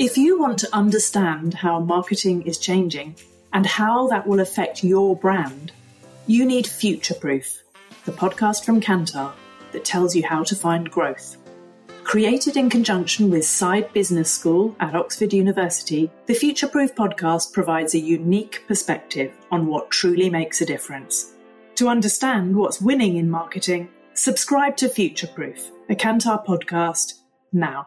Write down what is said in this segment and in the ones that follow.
If you want to understand how marketing is changing and how that will affect your brand, you need Future Proof, the podcast from Kantar that tells you how to find growth. Created in conjunction with Saïd Business School at Oxford University, the Future Proof podcast provides a unique perspective on what truly makes a difference. To understand what's winning in marketing, subscribe to Future Proof, a Kantar podcast, now.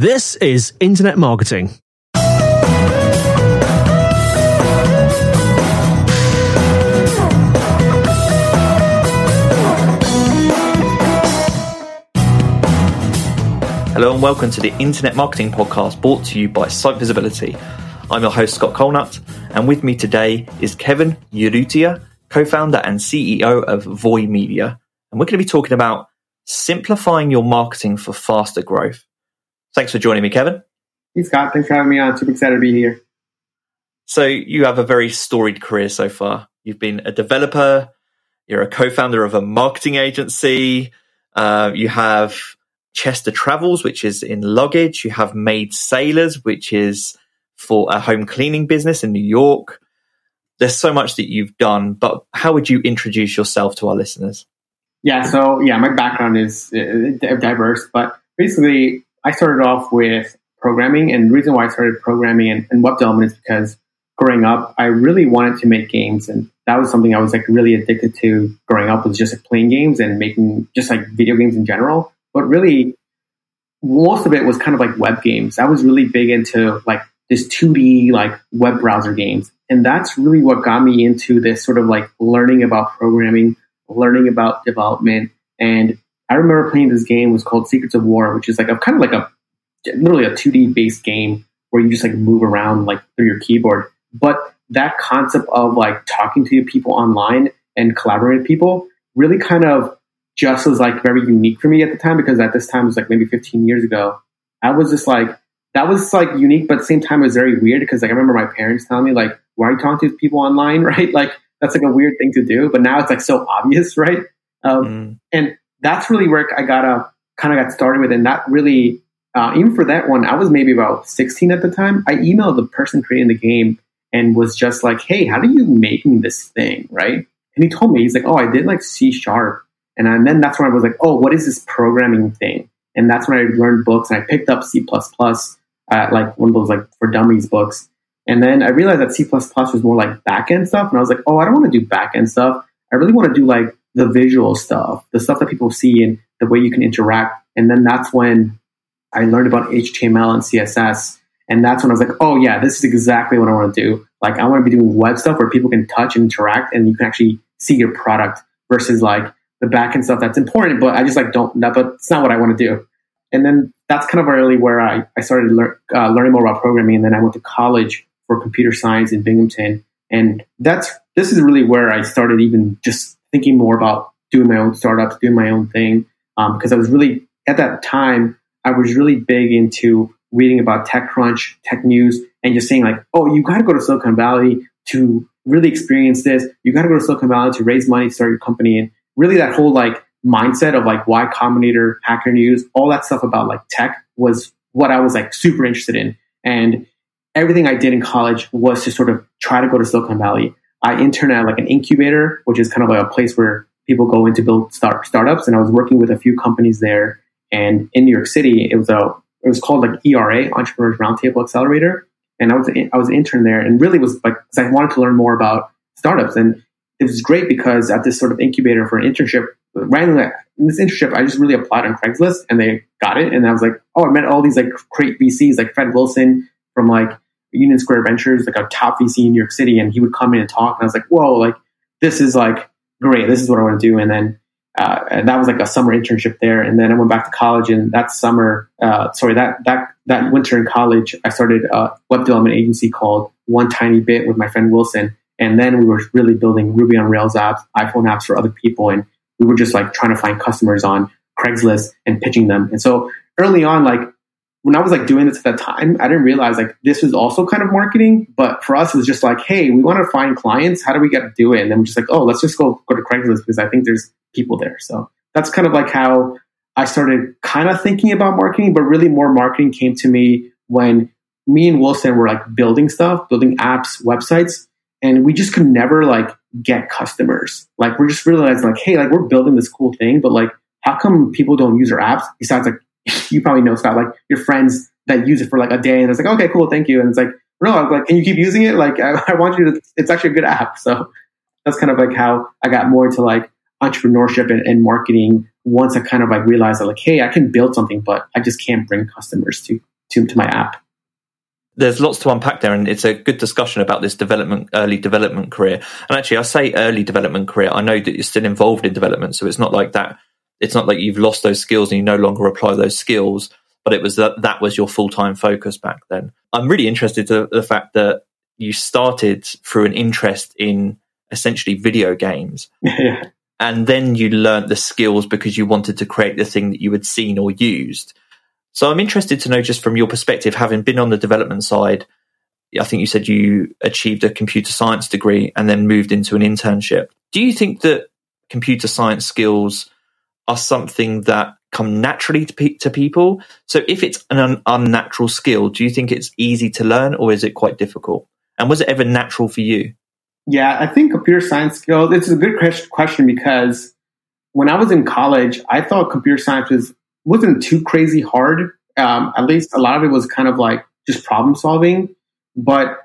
This is Internet Marketing. Hello and welcome to the Internet Marketing Podcast brought to you by Site Visibility. I'm your host, Scott Colenutt, and with me today is Kevin Urrutia, co founder and CEO of Voy Media. And we're going to be talking about simplifying your marketing for faster growth. Thanks for joining me, Kevin. Hey, Scott. Thanks for having me on. Super excited to be here. So, you have a very storied career so far. You've been a developer, you're a co founder of a marketing agency, uh, you have Chester Travels, which is in luggage. You have Maid Sailors, which is for a home cleaning business in New York. There's so much that you've done, but how would you introduce yourself to our listeners? Yeah, so yeah, my background is uh, diverse, but basically, I started off with programming, and the reason why I started programming and, and web development is because growing up, I really wanted to make games, and that was something I was like really addicted to growing up was just like playing games and making just like video games in general but really most of it was kind of like web games. I was really big into like this 2D like web browser games. And that's really what got me into this sort of like learning about programming, learning about development. And I remember playing this game was called Secrets of War, which is like a kind of like a literally a 2D based game where you just like move around like through your keyboard. But that concept of like talking to people online and collaborating with people really kind of just was like very unique for me at the time because at this time it was like maybe 15 years ago. I was just like, that was like unique, but at the same time it was very weird because like I remember my parents telling me like, why are you talking to people online, right? Like that's like a weird thing to do, but now it's like so obvious, right? Um, mm. And that's really where I got a kind of got started with, and that really uh, even for that one, I was maybe about 16 at the time. I emailed the person creating the game and was just like, hey, how do you making this thing, right? And he told me he's like, oh, I did like C sharp and, and then that's when I was like, oh, what is this programming thing? And that's when I learned books and I picked up C++, uh, like one of those like for dummies books. And then I realized that C++ plus was more like backend stuff. And I was like, oh, I don't want to do backend stuff. I really want to do like the visual stuff, the stuff that people see and the way you can interact. And then that's when I learned about HTML and CSS. And that's when I was like, oh, yeah, this is exactly what I want to do. Like, I want to be doing web stuff where people can touch and interact and you can actually see your product versus like the back end stuff that's important, but I just like don't, but it's not what I want to do. And then that's kind of really where I, I started lear, uh, learning more about programming. And then I went to college for computer science in Binghamton. And that's, this is really where I started even just thinking more about doing my own startups, doing my own thing. Um, because I was really, at that time, I was really big into reading about TechCrunch, tech news, and just saying like, oh, you got to go to Silicon Valley to really experience this. You got to go to Silicon Valley to raise money start your company. And really that whole like mindset of like Y Combinator, Hacker News, all that stuff about like tech was what I was like super interested in. And everything I did in college was to sort of try to go to Silicon Valley. I interned at like an incubator, which is kind of like a place where people go in to build start startups. And I was working with a few companies there. And in New York City, it was a it was called like ERA, Entrepreneurs Roundtable Accelerator. And I was I was an intern there, and really was like because I wanted to learn more about startups. And it was great because at this sort of incubator for an internship, randomly in this internship, I just really applied on Craigslist and they got it. And I was like, oh, I met all these like great VCs, like Fred Wilson from like Union Square Ventures, like a top VC in New York City, and he would come in and talk. And I was like, whoa, like this is like great. This is what I want to do. And then uh, and that was like a summer internship there. And then I went back to college, and that summer, uh, sorry, that that that winter in college, I started a web development agency called One Tiny Bit with my friend Wilson. And then we were really building Ruby on Rails apps, iPhone apps for other people, and we were just like trying to find customers on Craigslist and pitching them. And so early on, like when I was like doing this at that time, I didn't realize like this was also kind of marketing. But for us, it was just like, hey, we want to find clients. How do we get to do it? And then we're just like, oh, let's just go go to Craigslist because I think there's people there. So that's kind of like how I started kind of thinking about marketing, but really more marketing came to me when me and Wilson were like building stuff, building apps, websites, and we just could never like get customers. Like we're just realizing like, hey, like we're building this cool thing, but like how come people don't use our apps besides like you probably know Scott, like your friends that use it for like a day and it's like, okay, cool, thank you. And it's like, no, I'm like, can you keep using it? Like, I, I want you to, it's actually a good app. So that's kind of like how I got more into like entrepreneurship and, and marketing once I kind of like realized that like, hey, I can build something, but I just can't bring customers to, to, to my app there's lots to unpack there, and it's a good discussion about this development, early development career. And actually, I say early development career. I know that you're still involved in development, so it's not like that it's not like you've lost those skills and you no longer apply those skills, but it was that that was your full time focus back then. I'm really interested to the fact that you started through an interest in essentially video games. yeah. And then you learned the skills because you wanted to create the thing that you had seen or used. So I'm interested to know just from your perspective, having been on the development side, I think you said you achieved a computer science degree and then moved into an internship. Do you think that computer science skills are something that come naturally to, pe- to people. So if it's an un- unnatural skill, do you think it's easy to learn or is it quite difficult? And was it ever natural for you? Yeah, I think computer science skill, is a good question because when I was in college, I thought computer science was, wasn't too crazy hard. Um, at least a lot of it was kind of like just problem solving. But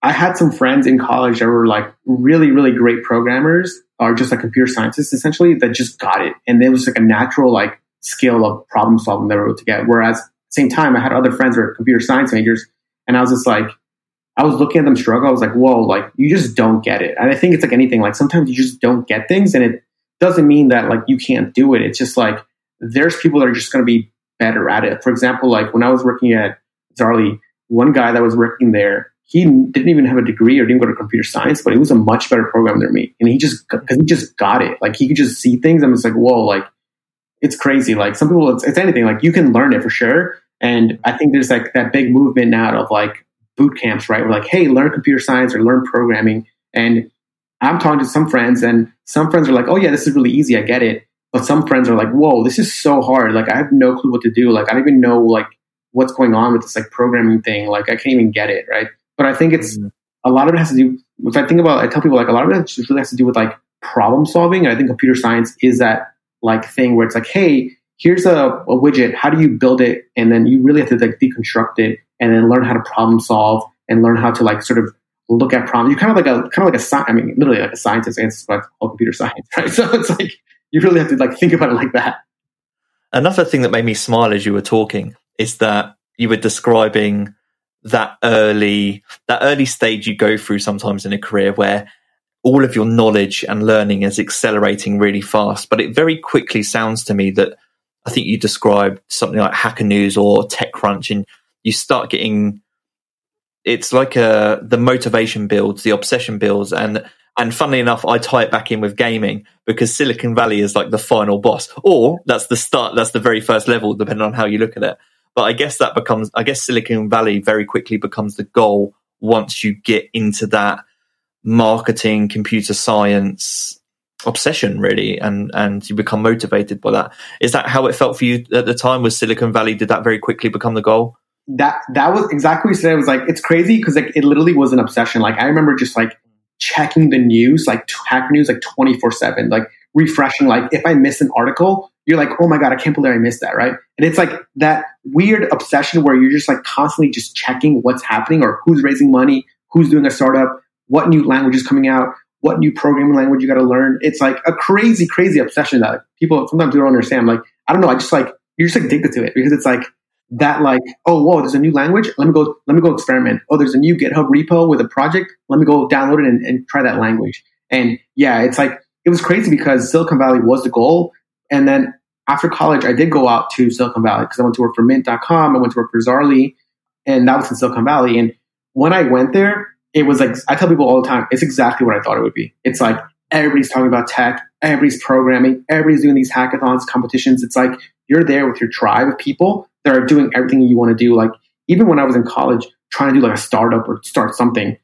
I had some friends in college that were like really, really great programmers or just like computer scientists essentially that just got it. And it was like a natural like skill of problem solving that they were able to get. Whereas at the same time, I had other friends who were computer science majors and I was just like, I was looking at them struggle. I was like, whoa, like you just don't get it. And I think it's like anything, like sometimes you just don't get things and it doesn't mean that like you can't do it. It's just like there's people that are just going to be better at it. For example, like when I was working at Zaarly, one guy that was working there, he didn't even have a degree or didn't go to computer science, but he was a much better programmer than me. And he just, hmm. because he just got it. Like he could just see things. I'm just like, whoa, like it's crazy. Like some people, it's, it's anything. Like you can learn it for sure. And I think there's like that big movement now of like boot camps, right? We're like, hey, learn computer science or learn programming. And I'm talking to some friends, and some friends are like, oh yeah, this is really easy. I get it. But some friends are like, whoa, this is so hard. Like I have no clue what to do. Like I don't even know like what's going on with this like programming thing. Like I can't even get it, right? But I think it's mm-hmm. a lot of it has to do. If I think about, I tell people like a lot of it just really has to do with like problem solving. And I think computer science is that like thing where it's like, hey, here's a, a widget. How do you build it? And then you really have to like deconstruct it and then learn how to problem solve and learn how to like sort of look at problems. You're kind of like a kind of like a sci- I mean, literally like a scientist. It's what called computer science, right? So it's like you really have to like think about it like that. Another thing that made me smile as you were talking is that you were describing that early that early stage you go through sometimes in a career where all of your knowledge and learning is accelerating really fast. But it very quickly sounds to me that i think you described something like hacker news or techcrunch and you start getting it's like a uh, the motivation builds the obsession builds. And and funnily enough i tie it back in with gaming because silicon valley is like the final boss or that's the start that's the very first level depending on how you look at it but I guess that becomes, I guess Silicon Valley very quickly becomes the goal once you get into that marketing, computer science obsession really and and you become motivated by that. Is that how it felt for you at the time? Was silicon valley did that very quickly become the goal? That that was exactly what you said. It was like it's crazy because like it literally was an obsession. Like i remember just like checking the news like hacker news like 24 7 like refreshing like if i miss an article you're like, oh my God, I can't believe I missed that, right? And it's like that weird obsession where you're just like constantly just checking what's happening or who's raising money, who's doing a startup, what new language is coming out, what new programming language you got to learn. It's like a crazy, crazy obsession that people sometimes don't understand. Like, I don't know, I just like, you're just addicted to it because it's like that like, oh, whoa, there's a new language. Let me go, let me go experiment. Oh, there's a new GitHub repo with a project. Let me go download it and, and try that language. And yeah, it's like it was crazy because Silicon Valley was the goal. And then after college, I did go out to Silicon Valley because I went to work for Mint.com. I went to work for Zaarly, and that was in Silicon Valley. And when I went there, it was like I tell people all the time, it's exactly what I thought it would be. It's like everybody's talking about tech, everybody's programming, everybody's doing these hackathons, competitions. It's like you're there with your tribe of people that are doing everything you want to do. Like even when I was in college, trying to do like a startup or start something,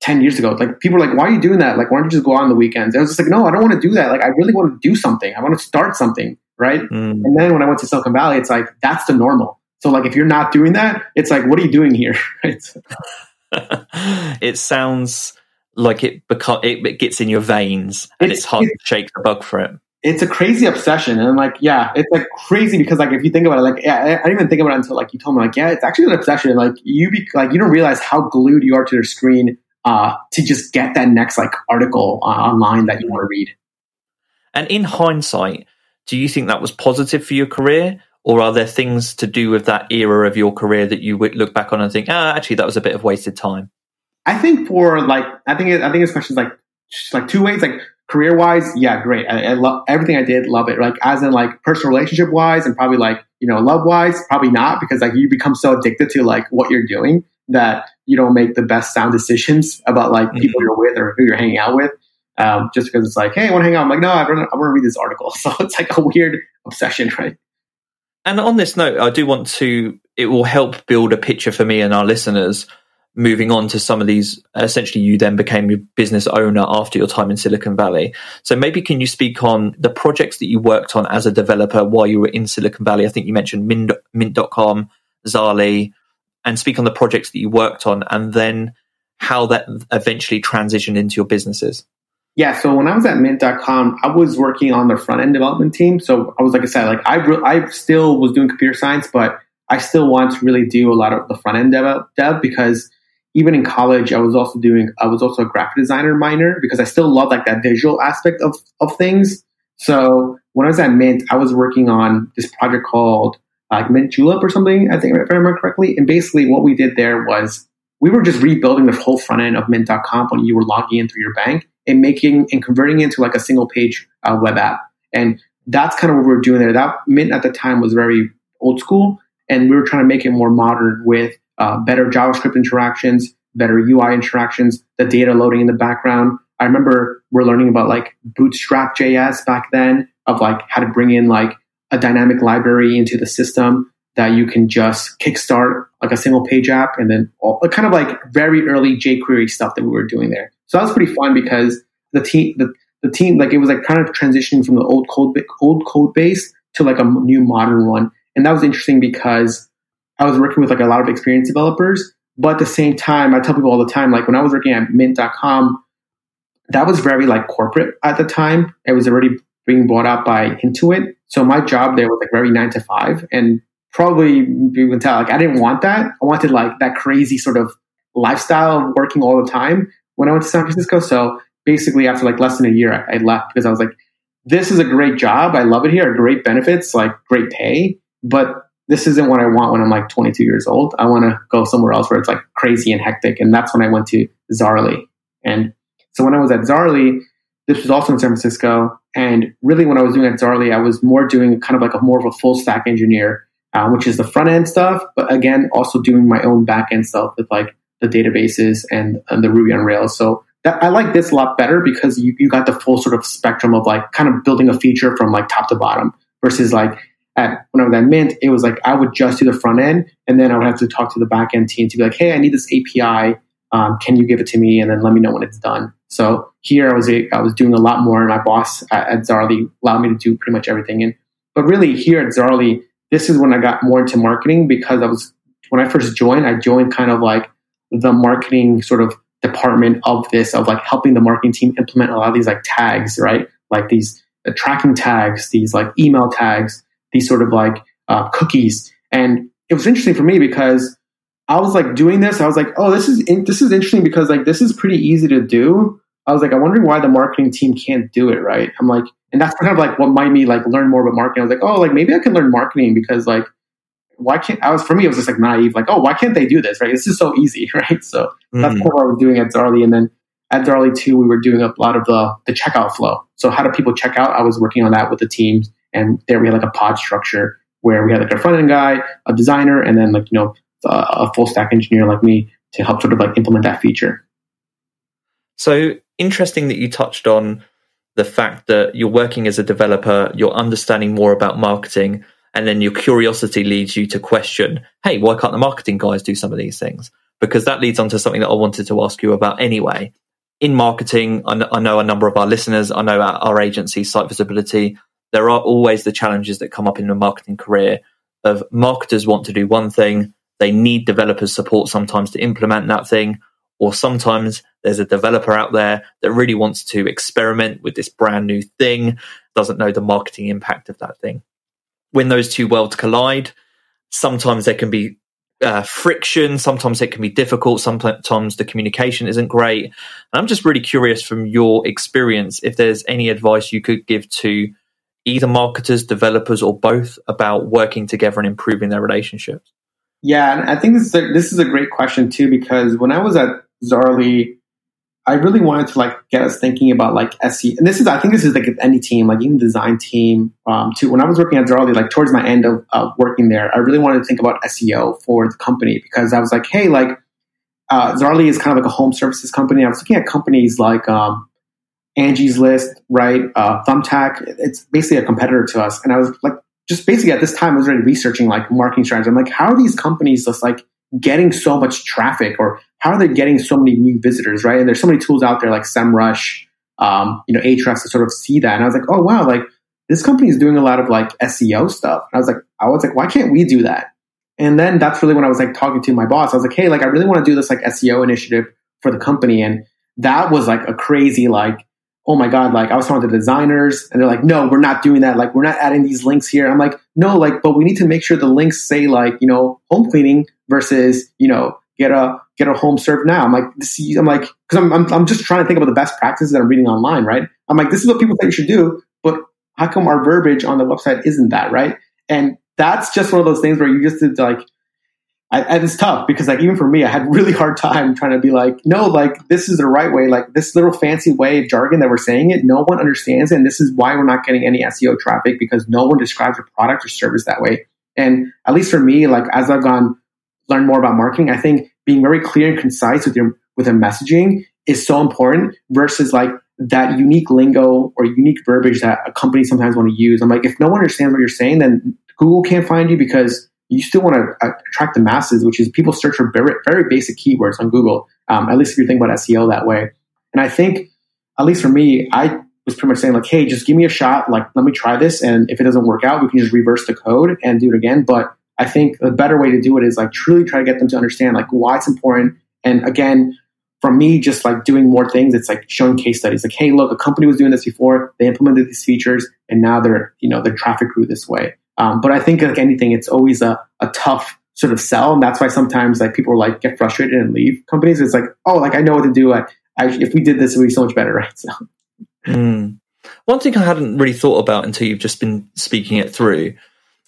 10 years ago. Like people were like, why are you doing that? Like, why don't you just go out on the weekends? And I was just like, no, I don't want to do that. Like, I really want to do something. I want to start something. Right. Mm. And then when I went to Silicon Valley, it's like, that's the normal. So like, if you're not doing that, it's like, what are you doing here? it sounds like it, beca- it, it gets in your veins and it's, it's hard it's, to shake the bug for it. It's a crazy obsession. And I'm like, yeah, it's like crazy because like, if you think about it, like, yeah, I, I didn't even think about it until like you told me like, yeah, it's actually an obsession. Like you be like, you don't realize how glued you are to your screen uh, to just get that next like article uh, online that you want to read. And in hindsight, do you think that was positive for your career, or are there things to do with that era of your career that you would look back on and think, ah, actually, that was a bit of wasted time? I think for like, I think it, I think it's questions like like two ways. Like career wise, yeah, great. I, I love everything I did, love it. Like as in like personal relationship wise, and probably like you know love wise, probably not because like you become so addicted to like what you're doing that you don't make the best sound decisions about like mm-hmm. people you're with or who you're hanging out with. Um, just because it's like, hey, I want to hang out. I'm like, no, I want to read this article. So it's like a weird obsession, right? And on this note, I do want to, it will help build a picture for me and our listeners moving on to some of these. Essentially, you then became a business owner after your time in Silicon Valley. So maybe can you speak on the projects that you worked on as a developer while you were in Silicon Valley? I think you mentioned Mint, Mint.com, Zaarly, and speak on the projects that you worked on and then how that eventually transitioned into your businesses. Yeah, so when I was at mint.com, I was working on the front end development team. So I was, like I said, like I, re- I still was doing computer science, but I still wanted to really do a lot of the front end dev, dev because even in college, I was also doing, I was also a graphic designer minor because I still love like that visual aspect of, of things. So when I was at Mint, I was working on this project called Mint Julep or something, I think, if I remember correctly. And basically, what we did there was we were just rebuilding the whole front end of Mint.com when you were logging in through your bank and making and converting it into like a single page uh, web app. And that's kind of what we were doing there. That Mint at the time was very old school, and we were trying to make it more modern with uh, better JavaScript interactions, better UI interactions, the data loading in the background. I remember we're learning about like Bootstrap JS back then of like how to bring in like a dynamic library into the system that you can just kickstart like a single page app and then all, uh, kind of like very early jQuery stuff that we were doing there. So that was pretty fun because the team, the, the team, like it was like kind of transitioning from the old code, old code base to like a new modern one. And that was interesting because I was working with like a lot of experienced developers, but at the same time, I tell people all the time, like when I was working at mint.com, that was very like corporate at the time. It was already being bought out by Intuit. So my job there was like very nine to five, and probably you can tell like I didn't want that. I wanted like that crazy sort of lifestyle of working all the time when I went to San Francisco. So basically, after like less than a year, I, I left because I was like, this is a great job. I love it here. Great benefits, like great pay, but this isn't what I want when I'm like 22 years old. I want to go somewhere else where it's like crazy and hectic. And that's when I went to Zaarly. And so when I was at Zaarly, this was also in San Francisco. And really, when I was doing at Zaarly, I was more doing kind of like a more of a full stack engineer, uh, which is the front end stuff, but again, also doing my own back end stuff with like the databases and, and the Ruby on Rails. So that, I like this a lot better because you, you got the full sort of spectrum of like kind of building a feature from like top to bottom versus like at, when I was at Mint, it was like I would just do the front end and then I would have to talk to the back end team to be like, hey, I need this API. Um, can you give it to me? And then let me know when it's done. So here I was I was doing a lot more, my boss at, at Zaarly allowed me to do pretty much everything. And but really here at Zaarly, this is when I got more into marketing because I was when I first joined, I joined kind of like the marketing sort of department of this of like helping the marketing team implement a lot of these like tags, right? Like these uh, tracking tags, these like email tags, these sort of like uh, cookies. And it was interesting for me because I was like doing this. I was like, oh, this is in- this is interesting because like this is pretty easy to do. I was like, I'm wondering why the marketing team can't do it right. I'm like, and that's kind of like what made me like learn more about marketing. I was like, oh, like maybe I can learn marketing because like why can't I was for me it was just like naive, like, oh, why can't they do this? Right? This is so easy, right? So mm-hmm. that's what I was doing at Zaarly. And then at Zaarly too, we were doing a lot of the, the checkout flow. So how do people check out? I was working on that with the teams. And there we had like a pod structure where we had like a front end guy, a designer, and then like, you know, a, full stack engineer like me to help sort of like implement that feature. So interesting that you touched on the fact that you're working as a developer, you're understanding more about marketing, and then your curiosity leads you to question, hey, why can't the marketing guys do some of these things? Because that leads on to something that I wanted to ask you about anyway. In marketing, I know a number of our listeners, I know our agency, Site Visibility, there are always the challenges that come up in a marketing career of marketers want to do one thing, they need developers support sometimes to implement that thing, or sometimes there's a developer out there that really wants to experiment with this brand new thing, doesn't know the marketing impact of that thing. When those two worlds collide, sometimes there can be uh, friction, sometimes it can be difficult, sometimes the communication isn't great. And I'm just really curious from your experience if there's any advice you could give to either marketers, developers, or both about working together and improving their relationships? Yeah, and I think this is a, this is a great question too because when I was at Zaarly, I really wanted to like get us thinking about like SE. And this is, I think this is like any team, like even the design team um, too. When I was working at Zaarly, like towards my end of uh, working there, I really wanted to think about SEO for the company because I was like, hey, like uh, Zaarly is kind of like a home services company. I was looking at companies like um, Angie's List, right? Uh, Thumbtack. It's basically a competitor to us. And I was like, just basically at this time, I was already researching like marketing strategy. I'm like, how are these companies just like getting so much traffic or how are they getting so many new visitors, right? And there's so many tools out there like SEMrush, um, you know, Ahrefs to sort of see that. And I was like, oh, wow, like this company is doing a lot of like SEO stuff. And I was like, I was like, why can't we do that? And then that's really when I was like talking to my boss. I was like, hey, like I really want to do this like SEO initiative for the company. And that was like a crazy like oh my God, like I was talking to designers and they're like, no, we're not doing that. Like, we're not adding these links here. I'm like, no, like, but we need to make sure the links say like, you know, home cleaning versus, you know, get a, get a home serve now. I'm like, this, I'm like, cause I'm, I'm, I'm just trying to think about the best practices that I'm reading online, right? I'm like, this is what people think you should do, but how come our verbiage on the website isn't that, right? And that's just one of those things where you just did like, I, and it's tough because like even for me, I had really hard time trying to be like, no, like this is the right way. Like this little fancy way of jargon that we're saying it, no one understands it. And this is why we're not getting any SEO traffic because no one describes a product or service that way. And at least for me, like as I've gone learn more about marketing, I think being very clear and concise with your with a messaging is so important versus like that unique lingo or unique verbiage that a company sometimes want to use. I'm like, if no one understands what you're saying, then Google can't find you because you still want to attract the masses, which is people search for very, very basic keywords on Google. Um, at least if you think about SEO that way. And I think, at least for me, I was pretty much saying like, hey, just give me a shot. Like, let me try this, and if it doesn't work out, we can just reverse the code and do it again. But I think the better way to do it is like truly try to get them to understand like why it's important. And again, from me, just like doing more things, it's like showing case studies. Like, hey, look, a company was doing this before. They implemented these features, and now they're you know their traffic grew this way. Um, but I think like anything, it's always a, a tough sort of sell. And that's why sometimes like people like get frustrated and leave companies. It's like, oh, like I know what to do. I, I, if we did this, it would be so much better, right? So. Mm. One thing I hadn't really thought about until you've just been speaking it through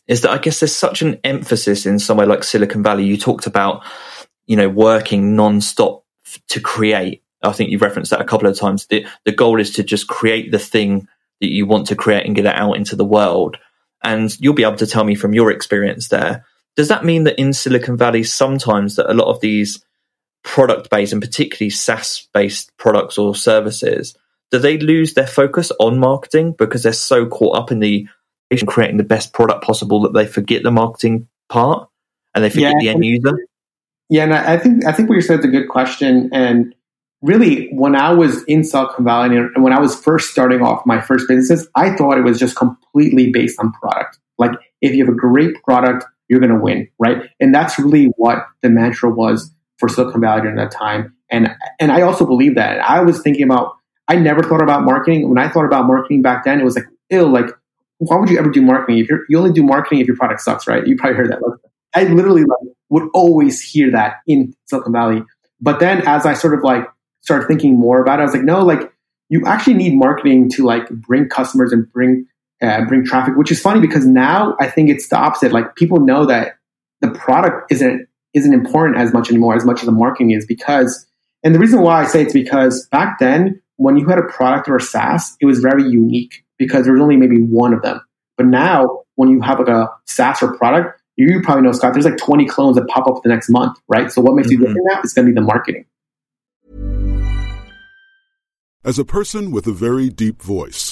is that I guess there's such an emphasis in somewhere like Silicon Valley. You talked about, you know, working nonstop to create. I think you've referenced that a couple of times. The, the goal is to just create the thing that you want to create and get it out into the world and you'll be able to tell me from your experience there. Does that mean that in Silicon Valley, sometimes that a lot of these product based and particularly SaaS based products or services, do they lose their focus on marketing because they're so caught up in the creating the best product possible that they forget the marketing part and they forget yeah, the end user? Yeah, and I think I think what you said is a good question. And really, when I was in Silicon Valley and when I was first starting off my first businesses, I thought it was just completely based on product. Like, if you have a great product, you're going to win, right? And that's really what the mantra was for Silicon Valley during that time. And and I also believe that. I was thinking about. I never thought about marketing. When I thought about marketing back then, it was like, ill. Like, why would you ever do marketing if you only do marketing if your product sucks, right? You probably heard that. I literally like, would always hear that in Silicon Valley. But then, as I sort of like started thinking more about it, I was like, no, like you actually need marketing to like bring customers and bring uh, bring traffic. Which is funny because now I think it's the opposite. Like people know that the product isn't isn't important as much anymore as much as the marketing is because And the reason why I say it's because back then, when you had a product or a SaaS, it was very unique because there was only maybe one of them. But now, when you have like a SaaS or product, you probably know, Scott, there's like 20 clones that pop up the next month, right? So what makes mm-hmm. you different now is going to be the marketing. As a person with a very deep voice,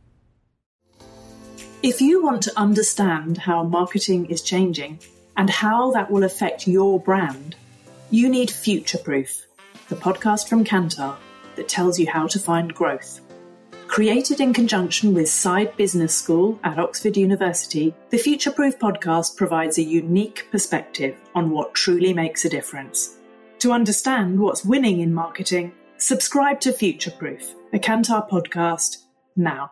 If you want to understand how marketing is changing and how that will affect your brand, you need Future Proof, the podcast from Kantar that tells you how to find growth. Created in conjunction with Saïd Business School at Oxford University, the Future Proof podcast provides a unique perspective on what truly makes a difference. To understand what's winning in marketing, subscribe to Future Proof, a Kantar podcast, now.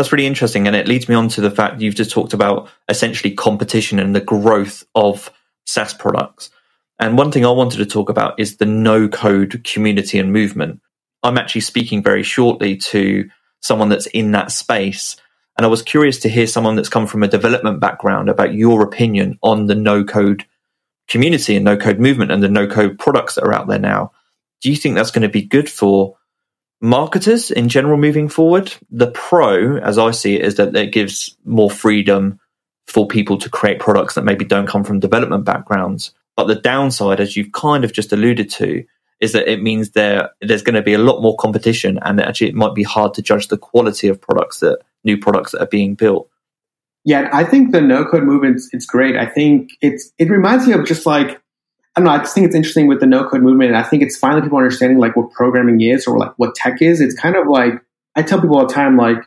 That's really interesting, and it leads me on to the fact you've just talked about essentially competition and the growth of SaaS products. And one thing I wanted to talk about is the no code community and movement. I'm actually speaking very shortly to someone that's in that space. And I was curious to hear someone that's come from a development background about your opinion on the no code community and no code movement and the no code products that are out there now. Do you think that's going to be good for marketers in general moving forward? The pro, as I see it, is that it gives more freedom for people to create products that maybe don't come from development backgrounds. But the downside, as you've kind of just alluded to, is that it means there there's going to be a lot more competition, and actually it might be hard to judge the quality of products that new products that are being built. Yeah, I think the no code movement it's great. I think it's it reminds me of just like I don't know. I just think it's interesting with the no code movement. I think it's finally people understanding like what programming is or like what tech is. It's kind of like I tell people all the time like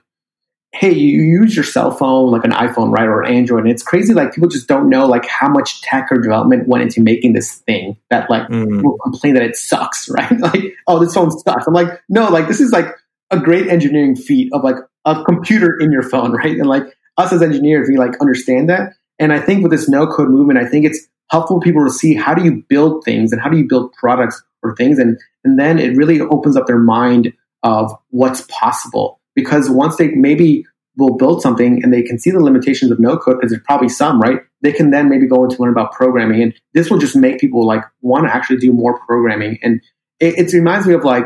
hey, you use your cell phone like an iPhone, right, or Android, and it's crazy. Like people just don't know like how much tech or development went into making this thing that like mm. will complain that it sucks, right? like, oh, this phone sucks. I'm like, no, like this is like a great engineering feat of like a computer in your phone, right? And like us as engineers, we like understand that. And I think with this no code movement, I think it's helpful people to see how do you build things and how do you build products or things, and and then it really opens up their mind of what's possible. Because once they maybe will build something and they can see the limitations of no code because there's probably some right? They can then maybe go into learn about programming. And this will just make people like want to actually do more programming. And it, it reminds me of like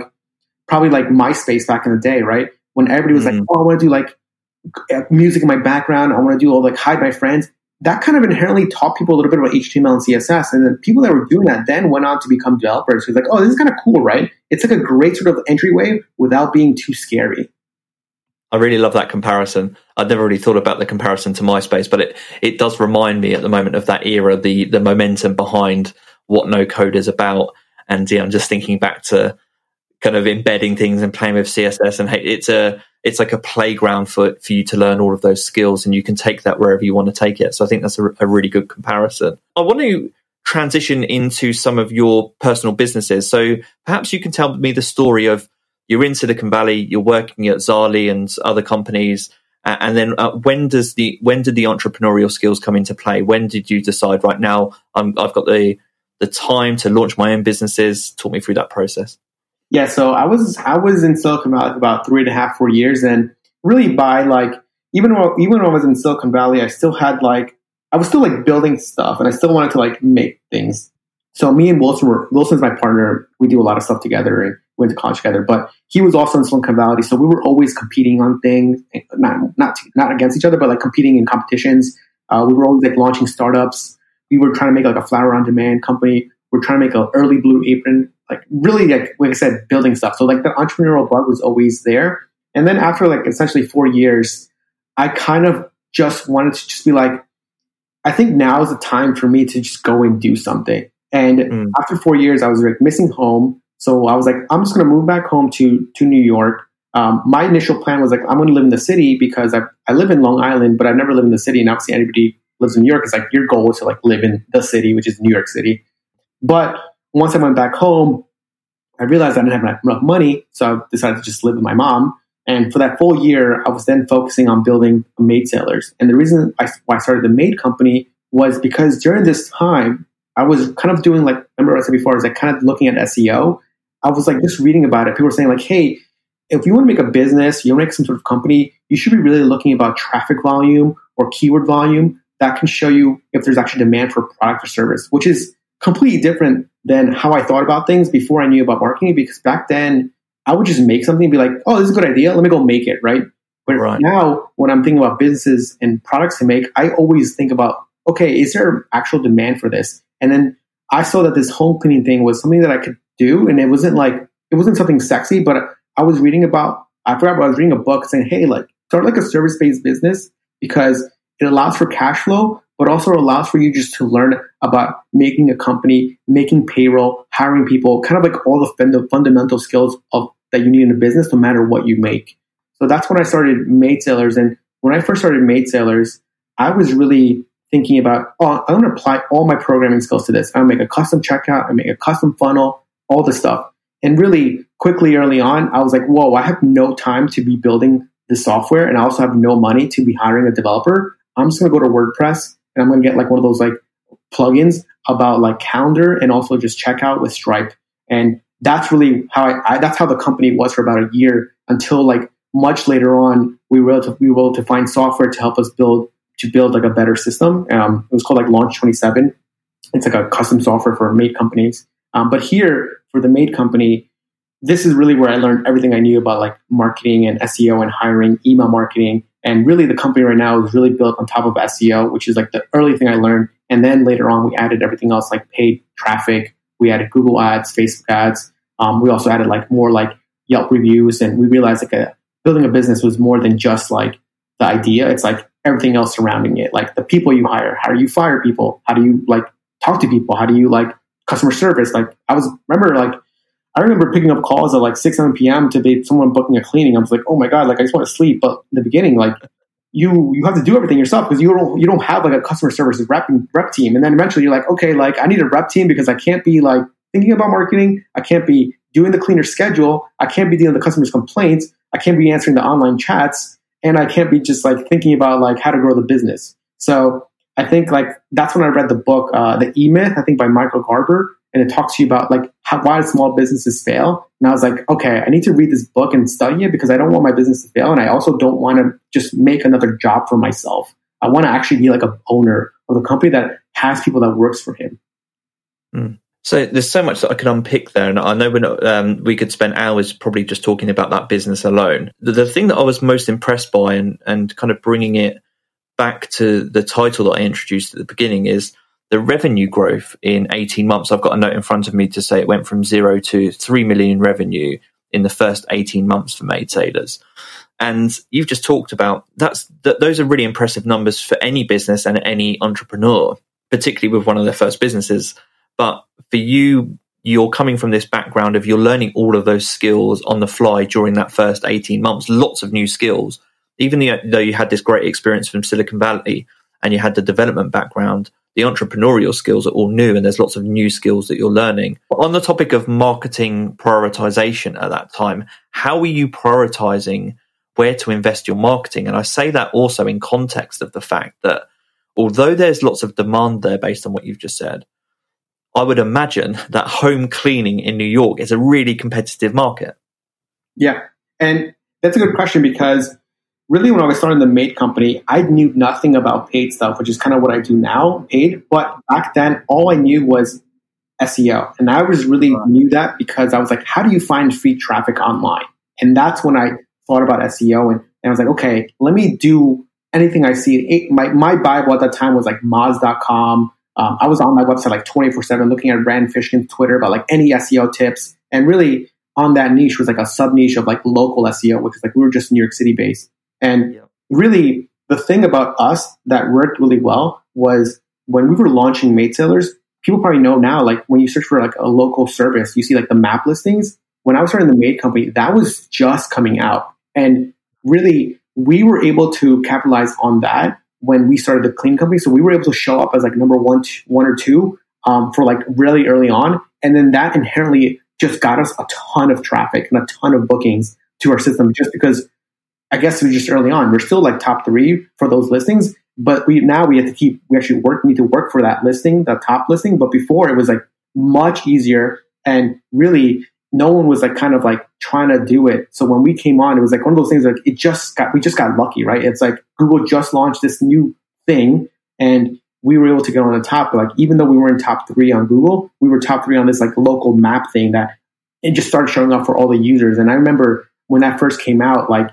probably like myspace back in the day right? When everybody was mm-hmm. like oh i want to do like music in my background. I want to do all like hide my friends that kind of inherently taught people a little bit about html and css and then people that were doing that then went on to become developers who's like oh this is kind of cool right it's like a great sort of entryway without being too scary I really love that comparison. I'd never really thought about the comparison to MySpace, but it, it does remind me at the moment of that era, the the momentum behind what no code is about. And yeah, I'm just thinking back to kind of embedding things and playing with CSS and it's a it's like a playground for for you to learn all of those skills and you can take that wherever you want to take it. So I think that's a, a really good comparison. I want to transition into some of your personal businesses. So perhaps you can tell me the story of you're in Silicon Valley, you're working at Zaarly and other companies, and then uh, when does the when did the entrepreneurial skills come into play? When did you decide? Right now, i have got the the time to launch my own businesses? Talk me through that process. Yeah, so I was I was in Silicon Valley for about three and a half, four years, and really by like even when, even when I was in Silicon Valley, I still had like I was still like building stuff, and I still wanted to like make things. So me and Wilson were Wilson's my partner. We do a lot of stuff together and went to college together. But he was also in Silicon Valley, so we were always competing on things, not not not against each other, but like competing in competitions. Uh, we were always like launching startups. We were trying to make like a flower on demand company. We are trying to make an early blue apron, like really like like I said, building stuff. So like the entrepreneurial bug was always there. And then after like essentially four years, I kind of just wanted to just be like, I think now is the time for me to just go and do something. And mm. after four years, I was like missing home. So I was like, I'm just going to move back home to to New York. Um, my initial plan was like, I'm going to live in the city because I, I live in Long Island, but I've never lived in the city. And obviously, anybody lives in New York. It's like your goal is to like live in the city, which is New York City. But once I went back home, I realized I didn't have enough money, so I decided to just live with my mom. And for that full year, I was then focusing on building Maid Sailors. And the reason I, why I started the Maid company was because during this time, I was kind of doing like, remember I said before, I was like kind of looking at SEO. I was like just reading about it. People were saying like, hey, if you want to make a business, you want to make some sort of company, you should be really looking about traffic volume or keyword volume that can show you if there's actually demand for a product or service, which is completely different than how I thought about things before I knew about marketing. Because back then, I would just make something and be like, oh, this is a good idea. Let me go make it, right? But right. now, when I'm thinking about businesses and products to make, I always think about, okay, is there actual demand for this? And then I saw that this home cleaning thing was something that I could do, and it wasn't like it wasn't something sexy, but I was reading about. I forgot I was reading a book saying, hey, like start like a service based business because it allows for cash flow, but also allows for you just to learn about making a company, making payroll, hiring people, kind of like all the fundamental skills of that you need in a business, no matter what you make. So that's when I started Maid Sailors. And when I first started Maid Sailors, I was really thinking about, oh, I'm going to apply all my programming skills to this. I'm going to make a custom checkout, I make a custom funnel, all the stuff. And really quickly early on, I was like, whoa, I have no time to be building the software and I also have no money to be hiring a developer. I'm just going to go to WordPress and I'm going to get like one of those like plugins about like calendar and also just checkout with Stripe. And that's really how I, I, that's how the company was for about a year until like much later on we were able to, we were able to find software to help us build to build like a better system. Um, it was called like Launch 27. It's like a custom software for maid companies. Um, but here for the maid company, this is really where I learned everything I knew about like marketing and SEO and hiring, email marketing. And really the company right now is really built on top of SEO, which is like the early thing I learned. And then later on, we added everything else like paid traffic, we added Google ads, Facebook ads. Um, we also added like more like Yelp reviews, and we realized like a, building a business was more than just like the idea. It's like everything else surrounding it, like the people you hire. How do you fire people? How do you like talk to people? How do you like customer service? Like I was remember like I remember picking up calls at like six seven p.m. to be someone booking a cleaning. I was like, oh my god, like I just want to sleep. But in the beginning, like you you have to do everything yourself because you don't you don't have like a customer service rep rep team. And then eventually you're like, okay, like I need a rep team because I can't be like thinking about marketing. I can't be doing the cleaner schedule. I can't be dealing with the customers' complaints. I can't be answering the online chats, and I can't be just like thinking about like how to grow the business. So I think like that's when I read the book, uh, the E Myth, I think by Michael Gerber, and it talks to you about like how, why small businesses fail. And I was like, okay, I need to read this book and study it because I don't want my business to fail, and I also don't want to just make another job for myself. I want to actually be like a owner of a company that has people that works for him. Mm. So there's so much that I could unpick there, and I know not, um, we could spend hours probably just talking about that business alone. The, the, thing that I was most impressed by, and and kind of bringing it back to the title that I introduced at the beginning, is the revenue growth in 18 months. I've got a note in front of me to say it went from zero to three million revenue in the first 18 months for Maid Sailors. And you've just talked about that's that those are really impressive numbers for any business and any entrepreneur, particularly with one of their first businesses. But for you, you're coming from this background of you're learning all of those skills on the fly during that first 18 months, lots of new skills. Even though you had this great experience from Silicon Valley and you had the development background, the entrepreneurial skills are all new and there's lots of new skills that you're learning. On the topic of marketing prioritization at that time, how were you prioritizing where to invest your marketing? And I say that also in context of the fact that although there's lots of demand there based on what you've just said, I would imagine that home cleaning in New York is a really competitive market. Yeah. And that's a good question because really when I was starting the Maid company, I knew nothing about paid stuff, which is kind of what I do now, paid. But back then, all I knew was SEO. And I was really knew that because I was like, how do you find free traffic online? And that's when I thought about SEO and, and I was like, okay, let me do anything I see. It, my, my Bible at that time was like Moz.com. Um, I was on my website like 24 7 looking at Rand Fishkin's Twitter about like any SEO tips. And really on that niche was like a sub niche of like local SEO, which is like we were just New York City based. And really the thing about us that worked really well was when we were launching Maid Sailors, people probably know now, like when you search for like a local service, you see like the map listings. When I was starting the maid company, that was just coming out. And really, we were able to capitalize on that when we started the clean company. So we were able to show up as like number one, two, one or two um, for like really early on. And then that inherently just got us a ton of traffic and a ton of bookings to our system just because I guess we just early on. We're still like top three for those listings, but we now we have to keep we actually work need to work for that listing, the top listing. But before it was like much easier and really no one was like kind of like trying to do it. So when we came on, it was like one of those things like it just got we just got lucky, right? It's like Google just launched this new thing and we were able to get on the top. Like even though we were in top three on Google, we were top three on this like local map thing that it just started showing up for all the users. And I remember when that first came out, like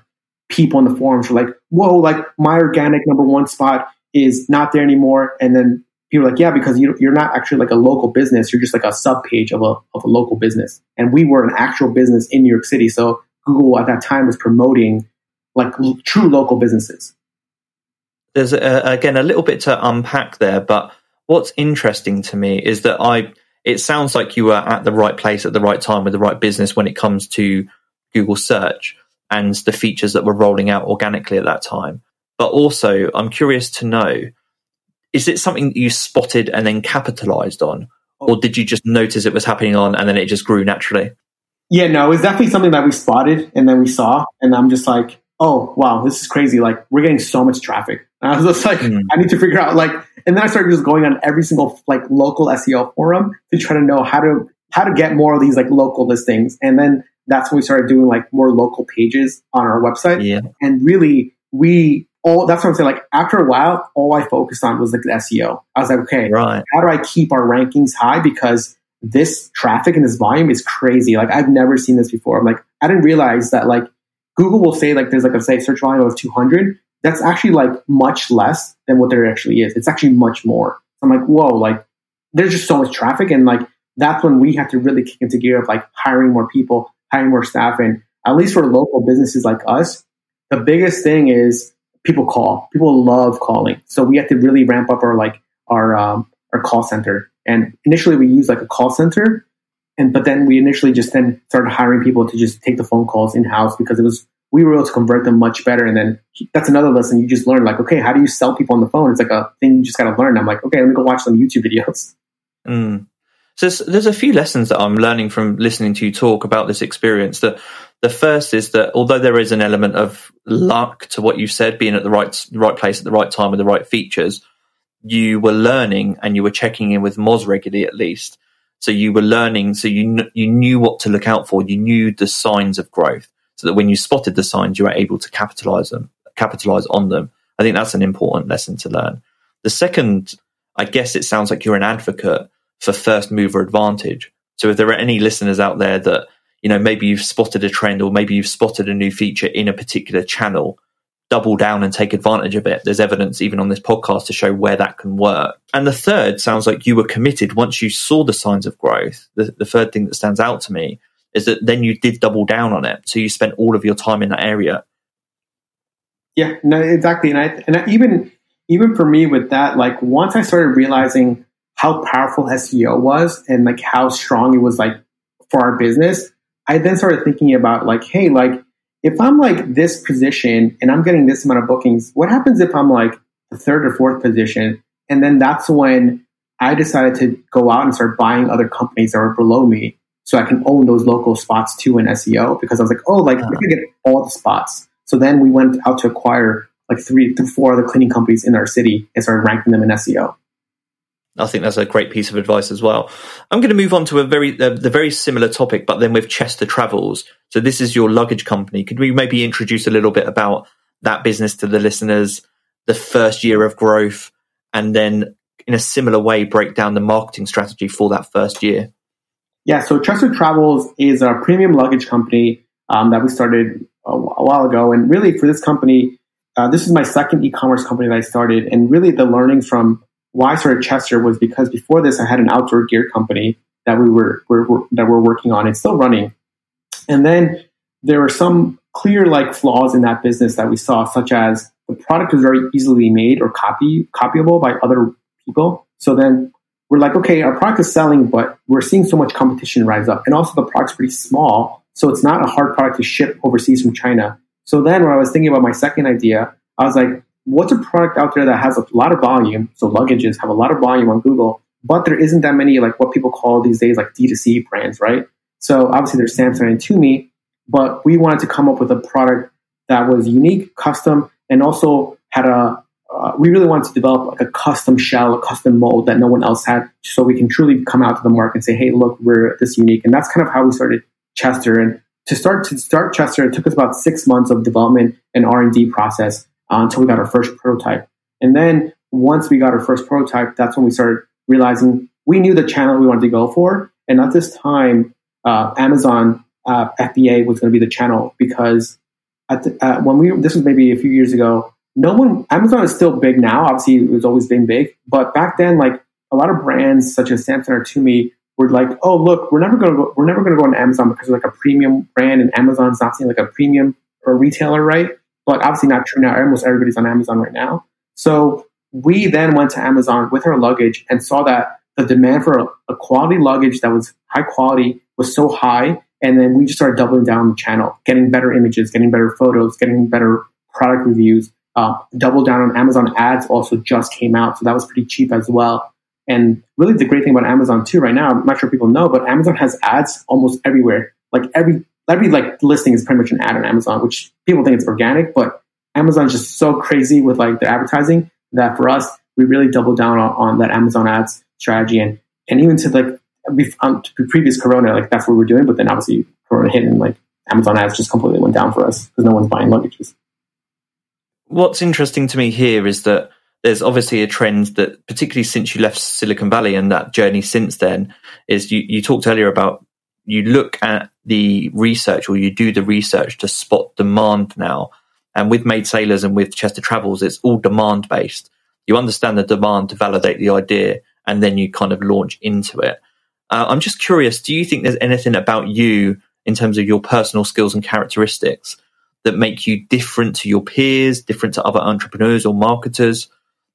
people in the forums were like, whoa, like my organic number one spot is not there anymore. And then people were like, yeah, because you, you're not actually like a local business. You're just like a sub page of a, of a local business. And we were an actual business in New York City. So Google at that time was promoting like true local businesses. There's a, again a little bit to unpack there, but what's interesting to me is that I, it sounds like you were at the right place at the right time with the right business when it comes to Google search and the features that were rolling out organically at that time. But also, I'm curious to know is it something that you spotted and then capitalized on? Or did you just notice it was happening on and then it just grew naturally? Yeah, no, it's definitely something that we spotted and then we saw. And I'm just like, oh, wow, this is crazy. Like, we're getting so much traffic. And I was just like, mm. I need to figure out, like, and then I started just going on every single, like, local SEO forum to try to know how to, how to get more of these, like, local listings. And then that's when we started doing like more local pages on our website. Yeah. And really, we all that's what I'm saying. Like after a while, all I focused on was like the SEO. I was like, okay, right. how do I keep our rankings high? Because this traffic and this volume is crazy. Like I've never seen this before. I'm like, I didn't realize that like Google will say like there's like a say search volume of 200. That's actually like much less than what there actually is. It's actually much more. I'm like, whoa, like there's just so much traffic, and like that's when we have to really kick into gear of like hiring more people, more staff. And at least for local businesses like us, the biggest thing is people call. People love calling. So we have to really ramp up our like our um, our call center. And initially we used like a call center, and but then we initially just then started hiring people to just take the phone calls in house because it was we were able to convert them much better. And then that's another lesson you just learn. Like, okay, how do you sell people on the phone? It's like a thing you just got to learn. I'm like, okay, let me go watch some YouTube videos. Mm. So there's, there's, a few lessons that I'm learning from listening to you talk about this experience. That the first is that although there is an element of luck to what you said, being at the right right place at the right time with the right features, you were learning and you were checking in with Moz regularly at least. So you were learning, so you kn- you knew what to look out for. You knew the signs of growth, so that when you spotted the signs, you were able to capitalize them, capitalize on them. I think that's an important lesson to learn. The second, I guess, it sounds like you're an advocate for first mover advantage. So if there are any listeners out there that, you know, maybe you've spotted a trend or maybe you've spotted a new feature in a particular channel, double down and take advantage of it. There's evidence even on this podcast to show where that can work. And the third sounds like you were committed once you saw the signs of growth. The, the third thing that stands out to me is that then you did double down on it. So you spent all of your time in that area. Yeah, no, exactly. And I, and I, even, even for me with that, like once I started realizing how powerful SEO was and like how strong it was like for our business, I then started thinking about like, hey, like if I'm like this position and I'm getting this amount of bookings, what happens if I'm like the third or fourth position? And then that's when I decided to go out and start buying other companies that were below me so I can own those local spots too in SEO because I was like, oh, like uh-huh. we can get all the spots. So then we went out to acquire like three to four other cleaning companies in our city and started ranking them in SEO. I think that's a great piece of advice as well. I'm going to move on to a very uh, the very similar topic, but then with Chester Travels. So this is your luggage company. Could we maybe introduce a little bit about that business to the listeners, the first year of growth, and then in a similar way break down the marketing strategy for that first year? Yeah, so Chester Travels is a premium luggage company um, that we started a, a, while ago, and really for this company, uh, this is my second e-commerce company that I started, and really the learning from why I started Chester was because before this, I had an outdoor gear company that we were, were, were that we're working on. It's still running, and then there were some clear like flaws in that business that we saw, such as the product was very easily made or copy copyable by other people. So then we're like, okay, our product is selling, but we're seeing so much competition rise up, and also the product's pretty small, so it's not a hard product to ship overseas from China. So then, when I was thinking about my second idea, I was like, what's a product out there that has a lot of volume? So luggages have a lot of volume on Google, but there isn't that many like what people call these days like D2C brands, right? So obviously there's Samsonite and Tumi, but we wanted to come up with a product that was unique, custom, and also had a uh, we really wanted to develop like a custom shell, a custom mold that no one else had, so we can truly come out to the market and say, "Hey, look, we're this unique." And that's kind of how we started Chester. And to start to start Chester, it took us about six months of development and R and D process uh, until we got our first prototype. And then once we got our first prototype, that's when we started realizing we knew the channel we wanted to go for. And at this time, uh, Amazon uh, FBA was going to be the channel because at the, uh, when we this was maybe a few years ago, no one Amazon is still big now. Obviously, it was always been big, but back then, like a lot of brands such as Samsonite or Tumi were like, "Oh, look, we're never going to go, we're never going to go on Amazon because we're like a premium brand, and Amazon's not seeing like a premium or retailer, right?" But obviously not true now. Almost everybody's on Amazon right now. So we then went to Amazon with our luggage and saw that the demand for a, a quality luggage that was high quality was so high. And then we just started doubling down the channel, getting better images, getting better photos, getting better product reviews. Uh, double down on Amazon ads also just came out. So that was pretty cheap as well. And really the great thing about Amazon too right now, I'm not sure people know, but Amazon has ads almost everywhere. Like every every like listing is pretty much an ad on Amazon, which people think it's organic, but Amazon's just so crazy with like the advertising that for us, we really doubled down on, on that Amazon ads strategy and and even to like um, to previous Corona, like that's what we're doing. But then obviously Corona hit and like Amazon ads just completely went down for us because no one's buying luggages. What's interesting to me here is that there's obviously a trend that, particularly since you left Silicon Valley and that journey since then, is you, you talked earlier about you look at the research or you do the research to spot demand now. And with Maid Sailors and with Chester Travels, it's all demand based. You understand the demand to validate the idea and then you kind of launch into it. Uh, I'm just curious, do you think there's anything about you in terms of your personal skills and characteristics that make you different to your peers, different to other entrepreneurs or marketers,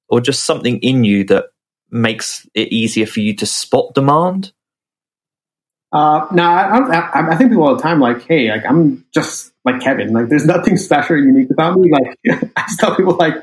or just something in you that makes it easier for you to spot demand? Uh, no, I, I, think people all the time like, hey, like I'm just like Kevin. Like, there's nothing special or unique about me. Like, I just tell people like,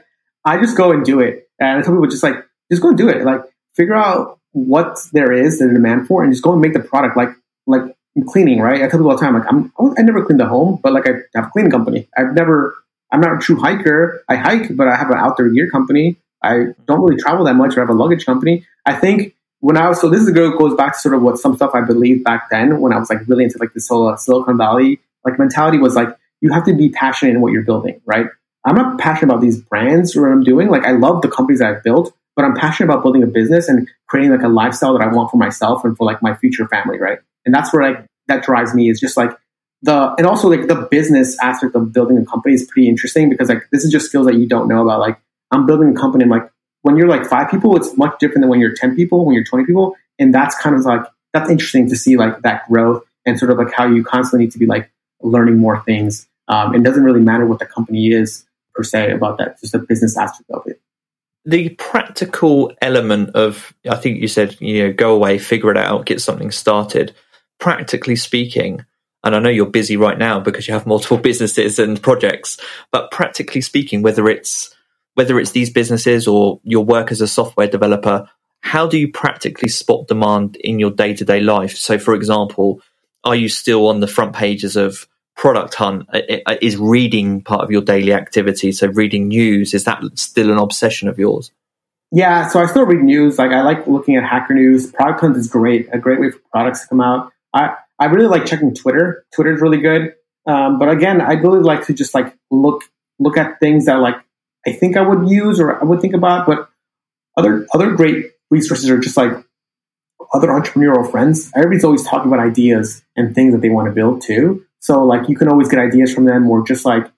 I just go and do it, and I tell people just like, just go and do it. Like, figure out what there is the demand for, and just go and make the product. Like, like cleaning, right? I tell people all the time, like, I'm I never cleaned the home, but like I have a cleaning company. I've never, I'm not a true hiker. I hike, but I have an outdoor gear company. I don't really travel that much. I have a luggage company. I think when I was so this is goes back to sort of what some stuff I believed back then when I was like really into like this whole Silicon Valley like mentality was like you have to be passionate in what you're building, right? I'm not passionate about these brands or what I'm doing. Like I love the companies that I've built, but I'm passionate about building a business and creating like a lifestyle that I want for myself and for like my future family, right? And that's where like that drives me is just like the and also like the business aspect of building a company is pretty interesting because like this is just skills that you don't know about. Like I'm building a company, I'm like when you're like five people, it's much different than when you're 10 people, when you're 20 people. And that's kind of like, that's interesting to see like that growth and sort of like how you constantly need to be like learning more things. Um, it doesn't really matter what the company is per se about that, just the business aspect of it. The practical element of, I think you said, you know, go away, figure it out, get something started. Practically speaking, and I know you're busy right now because you have multiple businesses and projects, but practically speaking, whether it's whether it's these businesses or your work as a software developer, how do you practically spot demand in your day to day life? So, for example, are you still on the front pages of Product Hunt? Is reading part of your daily activity? So, reading news, is that still an obsession of yours? Yeah, so I still read news. Like I like looking at Hacker News. Product Hunt is great, a great way for products to come out. I I really like checking Twitter. Twitter is really good. Um, but again, I really like to just like look look at things that like I think I would use or I would think about. But other other great resources are just like other entrepreneurial friends. Everybody's always talking about ideas and things that they want to build too. So like you can always get ideas from them or just like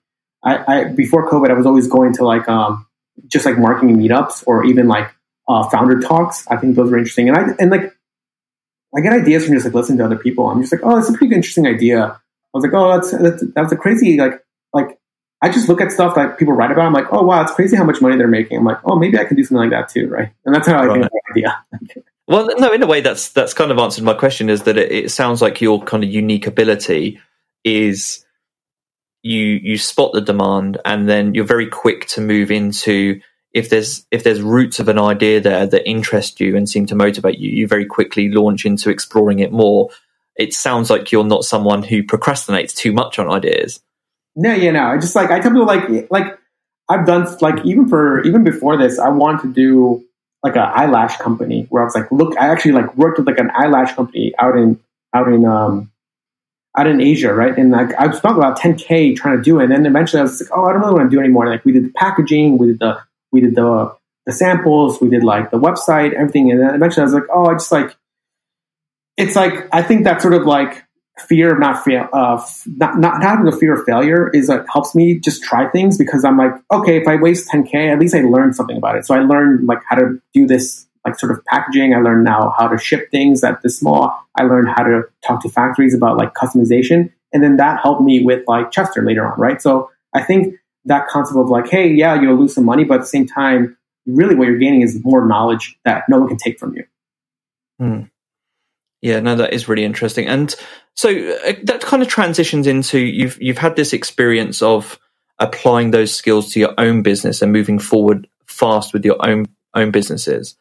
I, I before COVID I was always going to like um just like marketing meetups or even like uh, founder talks. I think those are interesting. And I and like I get ideas from just like listening to other people. I'm just like, oh, that's a pretty interesting idea. I was like, oh, that's that's that's a crazy like I just look at stuff that people write about. I'm like, oh wow, it's crazy how much money they're making. I'm like, oh, maybe I can do something like that too, right? And that's how I right. of the idea. well, no, in a way, that's that's kind of answered my question. Is that it, it sounds like your kind of unique ability is you you spot the demand and then you're very quick to move into if there's if there's roots of an idea there that interest you and seem to motivate you you very quickly launch into exploring it more it sounds like you're not someone who procrastinates too much on ideas no yeah no I just like i tell people like like i've done like even for even before this i wanted to do like an eyelash company where i was like look i actually like worked with like an eyelash company out in out in um out in Asia, right? And like I spent about 10k trying to do it, and then eventually I was like, oh, I don't really want to do anymore. And like we did the packaging, we did the we did the the samples, we did like the website, everything, and then eventually I was like, oh, I just like it's like I think that sort of like fear of not fail, uh, not, not having a fear of failure is like helps me just try things because I'm like, okay, if I waste 10k, at least I learned something about it. So I learned like how to do this like sort of packaging. I learned now how to ship things at this small. I learned how to talk to factories about like customization. And then that helped me with like Chester later on, right? So I think that concept of like, hey, yeah, you'll lose some money, but at the same time, really what you're gaining is more knowledge that no one can take from you. Hmm. Yeah, no, that is really interesting. And so uh, that kind of transitions into you've you've had this experience of applying those skills to your own business and moving forward fast with your own own businesses.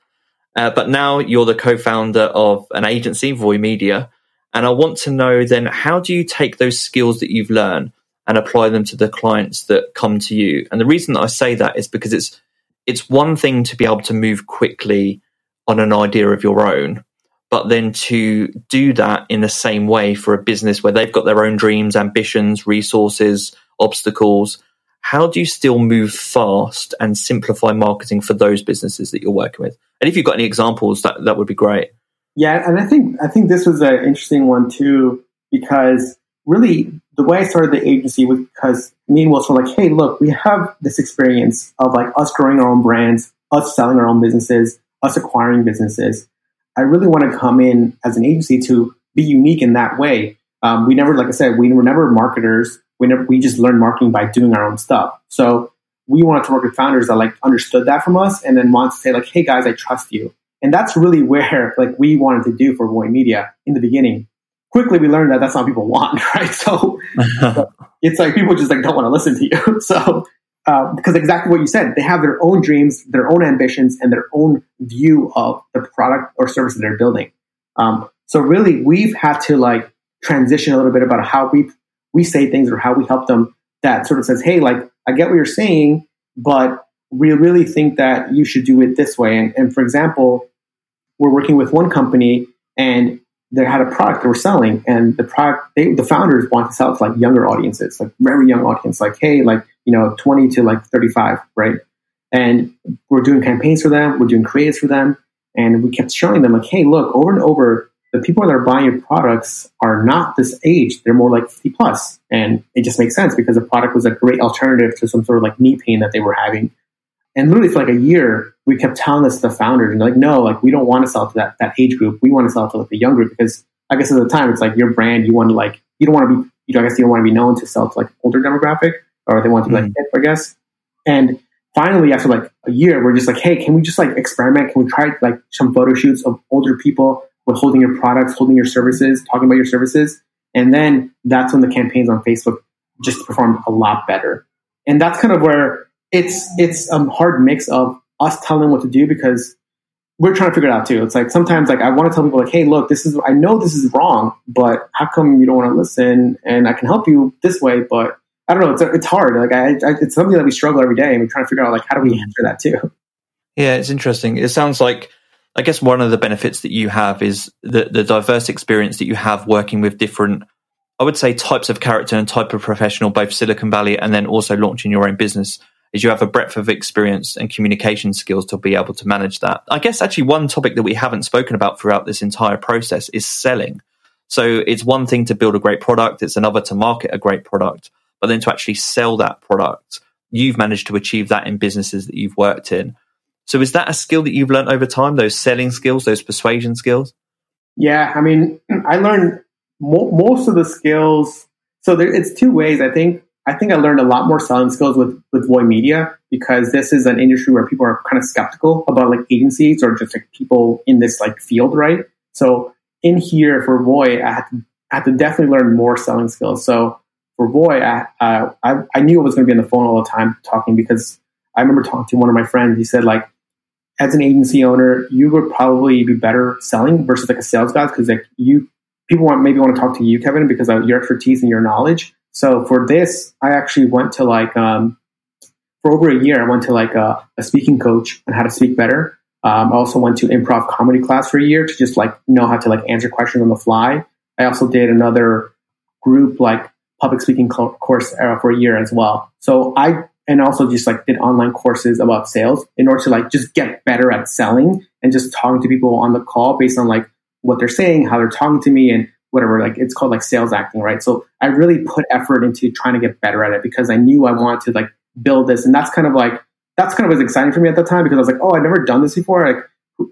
Uh, but now you're the co-founder of an agency, Voy Media, and I want to know then how do you take those skills that you've learned and apply them to the clients that come to you? And the reason that I say that is because it's it's one thing to be able to move quickly on an idea of your own, but then to do that in the same way for a business where they've got their own dreams, ambitions, resources, obstacles. How do you still move fast and simplify marketing for those businesses that you're working with? And if you've got any examples, that that would be great. Yeah, and I think I think this was an interesting one too because really the way I started the agency was because me and Wilson were like, hey, look, we have this experience of like us growing our own brands, us selling our own businesses, us acquiring businesses. I really want to come in as an agency to be unique in that way. Um, we never, like I said, we were never marketers. We never, we just learned marketing by doing our own stuff. So we wanted to work with founders that like understood that from us and then want to say like, hey guys, I trust you. And that's really where like we wanted to do for Voy Media in the beginning. Quickly, we learned that that's not what people want, right? So it's like people just like don't want to listen to you. So uh, because exactly what you said, they have their own dreams, their own ambitions, and their own view of the product or service that they're building. Um, so really, we've had to like transition a little bit about how we we say things or how we help them. That sort of says, hey, like I get what you're saying, but we really think that you should do it this way. And, and for example, we're working with one company and they had a product they were selling and the product they, the founders want to sell to like younger audiences like very young audience like hey like you know 20 to like 35 right and we're doing campaigns for them we're doing creatives for them and we kept showing them like hey look over and over the people that are buying your products are not this age. They're more like 50. And it just makes sense because the product was a great alternative to some sort of like knee pain that they were having. And literally for like a year, we kept telling this to the founders and like, no, like we don't want to sell to that, that age group. We want to sell to like the young group because I guess at the time it's like your brand, you want to like, you don't want to be, you know, I guess you don't want to be known to sell to like older demographic or they want to be mm-hmm. like hip, I guess. And finally, after like a year, we're just like, hey, can we just like experiment? Can we try like some photo shoots of older people with holding your products, holding your services, talking about your services. And then that's when the campaigns on Facebook just performed a lot better. And that's kind of where it's it's a hard mix of us telling them what to do because we're trying to figure it out too. It's like sometimes like I want to tell people like, hey, look, this is I know this is wrong, but how come you don't want to listen? And I can help you this way, but I don't know. It's it's hard. Like I, I it's something that we struggle every day, and we're trying to figure out like how do we answer that too. Yeah, it's interesting. It sounds like, I guess one of the benefits that you have is the, the diverse experience that you have working with different, I would say, types of character and type of professional, both Silicon Valley and then also launching your own business. Is you have a breadth of experience and communication skills to be able to manage that. I guess actually one topic that we haven't spoken about throughout this entire process is selling. So it's one thing to build a great product, it's another to market a great product, but then to actually sell that product, you've managed to achieve that in businesses that you've worked in. So is that a skill that you've learned over time, those selling skills, those persuasion skills? Yeah, I mean, I learned mo- most of the skills. So there, it's two ways. I think I think I learned a lot more selling skills with with Voy Media because this is an industry where people are kind of skeptical about like agencies or just like people in this like field, right? So in here for Voy, I had to, I had to definitely learn more selling skills. So for Voy, I, uh, I, I knew I was going to be on the phone all the time talking because I remember talking to one of my friends. He said like, as an agency owner, you would probably be better selling versus like a sales guy because like you people want maybe want to talk to you, Kevin, because of your expertise and your knowledge. So for this, I actually went to like um, for over a year. I went to like a, a speaking coach on how to speak better. Um, I also went to improv comedy class for a year to just like know how to like answer questions on the fly. I also did another group like public speaking course uh, for a year as well. So I and also just like did online courses about sales in order to like just get better at selling and just talking to people on the call based on like what they're saying, how they're talking to me, and whatever. Like it's called like sales acting, right? So I really put effort into trying to get better at it because I knew I wanted to like build this, and that's kind of like that's kind of was exciting for me at the time because I was like, oh, I've never done this before. Like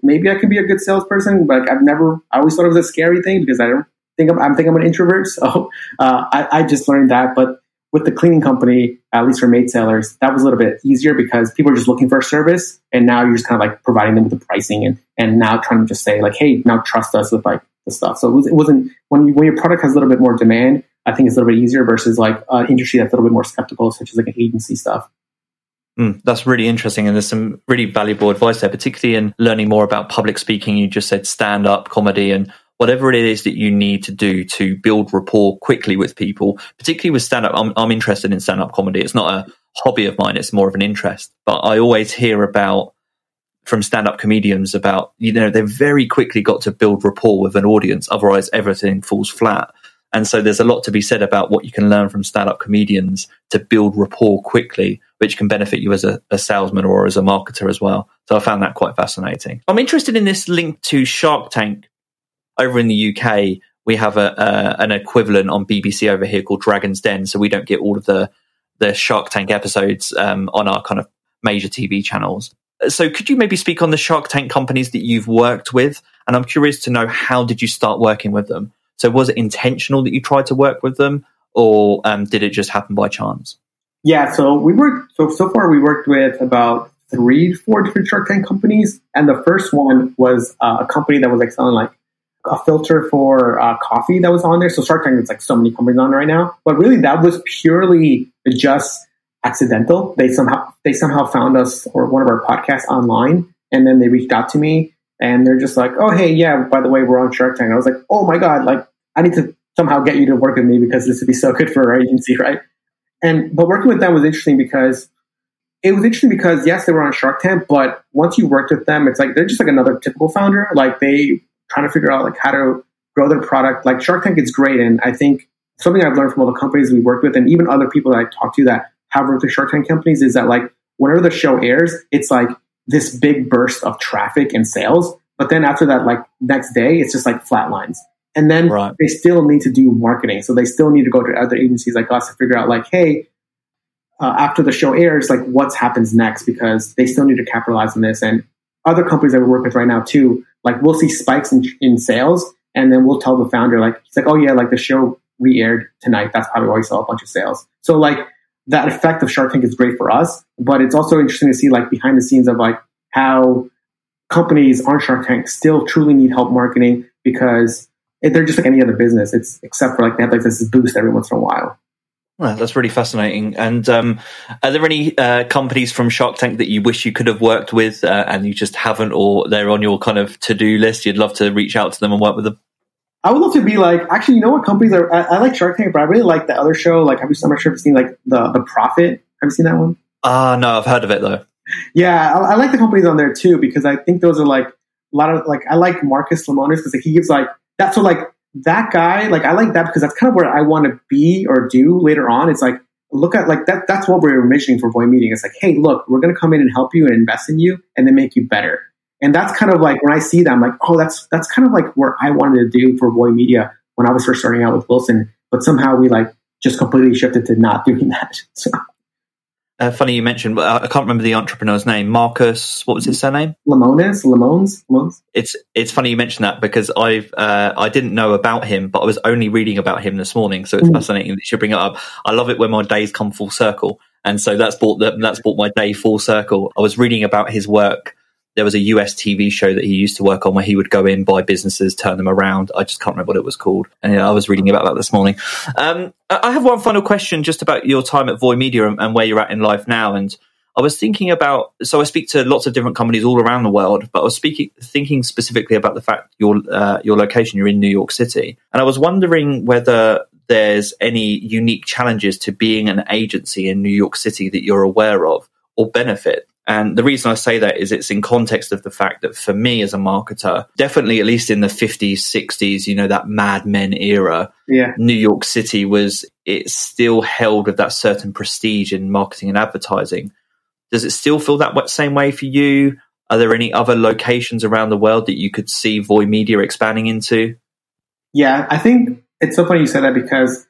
maybe I could be a good salesperson, but like, I've never. I always thought it was a scary thing because I don't think I'm, I'm think I'm an introvert. So uh, I, I just learned that, but with the cleaning company, at least for maid sailors, that was a little bit easier because people are just looking for a service, and now you're just kind of like providing them with the pricing, and and now trying to just say like, hey, now trust us with like the stuff. So it, was, it wasn't when you, when your product has a little bit more demand, I think it's a little bit easier versus like an industry that's a little bit more skeptical, such as like an agency stuff. Mm, that's really interesting, and there's some really valuable advice there, particularly in learning more about public speaking. You just said stand up comedy and whatever it is that you need to do to build rapport quickly with people, particularly with stand up. I'm, I'm interested in stand up comedy. It's not a hobby of mine, it's more of an interest. But I always hear about from stand up comedians about, you know, they've very quickly got to build rapport with an audience. Otherwise, everything falls flat. And so there's a lot to be said about what you can learn from stand up comedians to build rapport quickly, which can benefit you as a, a, salesman or as a marketer as well. So I found that quite fascinating. I'm interested in this link to Shark Tank over in the UK, we have a, a, an equivalent on BBC over here called Dragon's Den, so we don't get all of the the Shark Tank episodes um, on our kind of major TV channels. So, could you maybe speak on the Shark Tank companies that you've worked with? And I'm curious to know how did you start working with them? So, was it intentional that you tried to work with them, or um, did it just happen by chance? Yeah, so we worked. So so far, we worked with about three, four different Shark Tank companies, and the first one was uh, a company that was like selling like a filter for uh, coffee that was on there. So Shark Tank, there's like so many companies on right now, but really that was purely just accidental. They somehow they somehow found us or one of our podcasts online, and then they reached out to me, and they're just like, "Oh, hey, yeah, by the way, we're on Shark Tank." I was like, "Oh my god, like I need to somehow get you to work with me because this would be so good for our agency, right?" And but working with them was interesting because it was interesting because yes, they were on Shark Tank, but once you worked with them, it's like they're just like another typical founder. Like they trying to figure out like how to grow their product. Like Shark Tank is great, and I think something I've learned from all the companies we worked with, and even other people that I talked to that have with Shark Tank companies, is that like whenever the show airs, it's like this big burst of traffic and sales, but then after that, like next day, it's just like flat lines. And then right. they still need to do marketing, so they still need to go to other agencies like us to figure out like, hey, uh, after the show airs, like what happens next because they still need to capitalize on this. And other companies that we work with right now too, like we'll see spikes in, in sales and then we'll tell the founder like he's like oh yeah like the show re-aired tonight that's probably why we saw a bunch of sales so like that effect of shark tank is great for us but it's also interesting to see like behind the scenes of like how companies on shark tank still truly need help marketing because they're just like any other business it's except for like they have like this boost every once in a while well, that's really fascinating. And um, are there any uh, companies from Shark Tank that you wish you could have worked with uh, and you just haven't, or they're on your kind of to do list? You'd love to reach out to them and work with them. I would love to be like, actually, you know what companies are? I, I like Shark Tank, but I really like the other show. Like, have you? I'm not sure if you've seen like the the Profit. Have you seen that one? Ah, uh, no, I've heard of it though. yeah, I, I, like the companies on there too because I think those are like a lot of like I like Marcus Lemonis because like, he gives like that's what like that guy like I like that because that's kind of where I want to be or do later on. It's like look at like that that's what we're envisioning for Voy Media. It's like hey look we're gonna come in and help you and invest in you and then make you better. And that's kind of like when I see that I'm like oh that's that's kind of like what I wanted to do for Voy Media when I was first starting out with Wilson. But somehow we like just completely shifted to not doing that. So. Uh, funny you mentioned, I can't remember the entrepreneur's name. Marcus, what was his surname? Lemonis, Lemones, Lemones. It's it's funny you mentioned that because I've uh, I didn't know about him, but I was only reading about him this morning, so it's mm. fascinating that you should bring it up. I love it when my days come full circle, and so that's brought the, that's brought my day full circle. I was reading about his work there was a US TV show that he used to work on where he would go in, buy businesses, turn them around. I just can't remember what it was called. And yeah, I was reading about that this morning. Um, I have one final question just about your time at Voy Media and, and, where you're at in life now. And I was thinking about, so I speak to lots of different companies all around the world, but I was speaking, thinking specifically about the fact your, uh, your location, you're in New York City. And I was wondering whether there's any unique challenges to being an agency in New York City that you're aware of or benefit and the reason I say that is it's in context of the fact that for me as a marketer, definitely at least in the 50s, 60s, you know, that Mad Men era, yeah. New York City was, it still held with that certain prestige in marketing and advertising. Does it still feel that same way for you? Are there any other locations around the world that you could see Voy Media expanding into? Yeah, I think it's so funny you said that because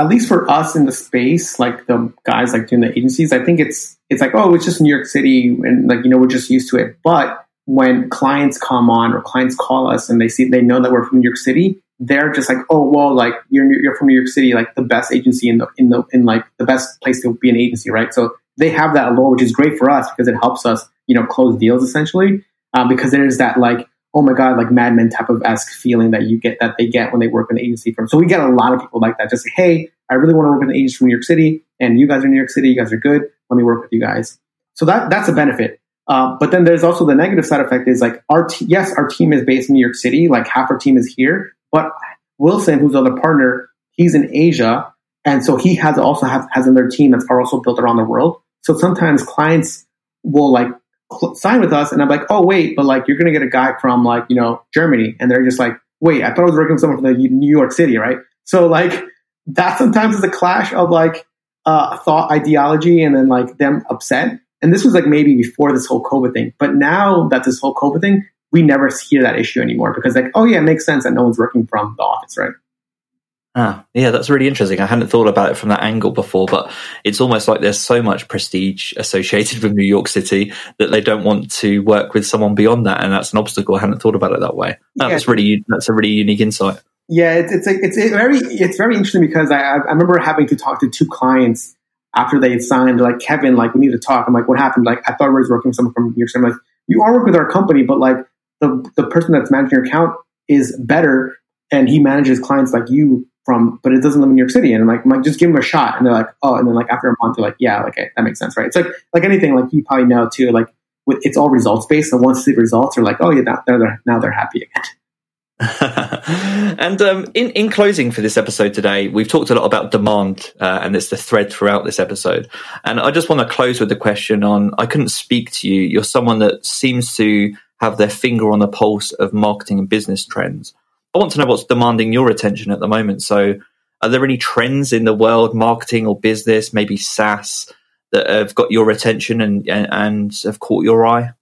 at least for us in the space, like the guys like doing the agencies, I think it's it's like, oh, it's just New York City and like, you know, we're just used to it. But when clients come on or clients call us and they see they know that we're from New York City, they're just like, oh, well, like you're you're from New York City, like the best agency in the in the in like the best place to be an agency, right? So they have that allure, which is great for us because it helps us, you know, close deals essentially. Um, because there's that like oh my god, like Mad Men type of esque feeling that you get that they get when they work in an agency firm. So we get a lot of people like that. Just say, hey, I really want to work with an agency from New York City, and you guys are New York City, you guys are good. Let me work with you guys. So that that's a benefit. Uh, but then there's also the negative side effect is like our t- yes, our team is based in New York City, like half our team is here, but Wilson, who's the other partner, he's in Asia, and so he has also have, has another team that's also built around the world. So sometimes clients will like sign with us, and I'm like, oh wait, but like you're gonna get a guy from like you know Germany, and they're just like, wait, I thought I was working with someone from New York City, right? So like that sometimes is a clash of like uh, thought ideology and then like them upset. And this was like maybe before this whole COVID thing, but now that this whole COVID thing, we never hear that issue anymore because like, oh yeah, it makes sense that no one's working from the office, right? Ah, yeah, that's really interesting. I hadn't thought about it from that angle before, but it's almost like there's so much prestige associated with New York City that they don't want to work with someone beyond that, and that's an obstacle. I hadn't thought about it that way. yeah. That's really that's a really unique insight. Yeah, it's it's it's, it's very it's very interesting because I I remember having to talk to two clients after they had signed. Like, Kevin, like we need to talk. I'm like, what happened? Like I thought I was working with someone from New York City. I'm like, you are working with our company, but like the the person that's managing your account is better, and he manages clients like you from, but it doesn't live in New York City. And I'm like, I'm like, just give him a shot. And they're like, oh, and then like after a month, they're like, yeah, okay, that makes sense, right? It's like like anything, like you probably know too, like it's all results based. And once the results are like, oh yeah, now they're now they're happy again. and um, in in closing for this episode today, we've talked a lot about demand, uh, and it's the thread throughout this episode. And I just want to close with the question on: I couldn't speak to you. You're someone that seems to have their finger on the pulse of marketing and business trends. I want to know what's demanding your attention at the moment. So, are there any trends in the world, marketing or business, maybe SaaS, that have got your attention and and, and have caught your eye?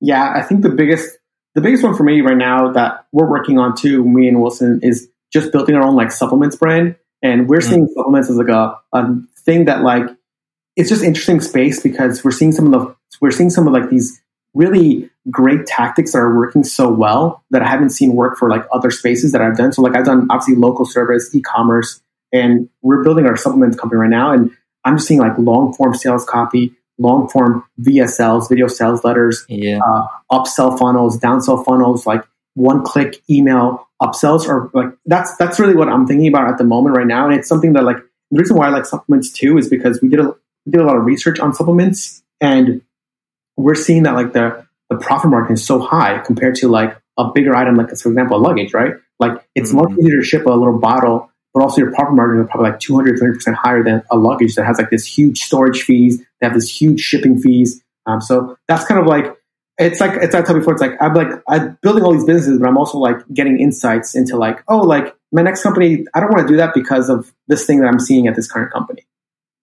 Yeah, I think the biggest the biggest one for me right now that we're working on too, me and Wilson, is just building our own like supplements brand. And we're mm-hmm. seeing supplements as like a, a thing that like it's just interesting space because we're seeing some of the we're seeing some of like these really great tactics that are working so well that I haven't seen work for like other spaces that I've done. So like I've done obviously local service, e-commerce, and we're building our supplements company right now. And I'm just seeing like long form sales copy, long form VSLs, video sales letters, yeah. uh, upsell funnels, downsell funnels, like one click email upsells or like that's that's really what I'm thinking about at the moment right now. And it's something that like the reason why I like supplements too is because we did a we did a lot of research on supplements and we're seeing that like the the profit margin is so high compared to like a bigger item like for example a luggage, right? Like it's mm-hmm. much easier to ship a little bottle but also your profit margin is probably like 200, 300% higher than a luggage that has like this huge storage fees, they have this huge shipping fees. Um, so that's kind of like it's like it's like I told before. It's like I'm like I'm building all these businesses, but I'm also like getting insights into like oh like my next company. I don't want to do that because of this thing that I'm seeing at this current company.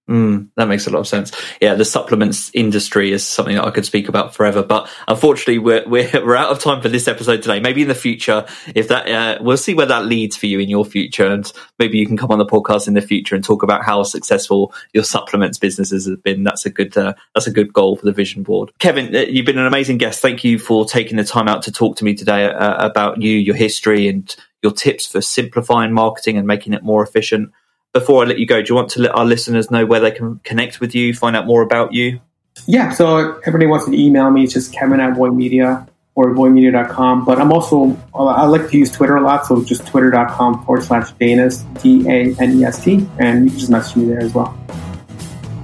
Mm, that makes a lot of sense. Yeah, the supplements industry is something that I could speak about forever, but unfortunately, we're we're, we're out of time for this episode today. Maybe in the future, if that uh, we'll see where that leads for you in your future, and maybe you can come on the podcast in the future and talk about how successful your supplements businesses have been. That's a good uh, that's a good goal for the vision board. Kevin, uh, you've been an amazing guest. Thank you for taking the time out to talk to me today uh, about you, your history, and your tips for simplifying marketing and making it more efficient before I let you go, do you want to let our listeners know where they can connect with you, find out more about you? Yeah, so everybody wants to email me. It's just Kevin at Voymedia or voymedia.com. But I'm also, I like to use Twitter a lot. So just twitter.com forward slash Danes, D A N E S T. And you can just message me there as well.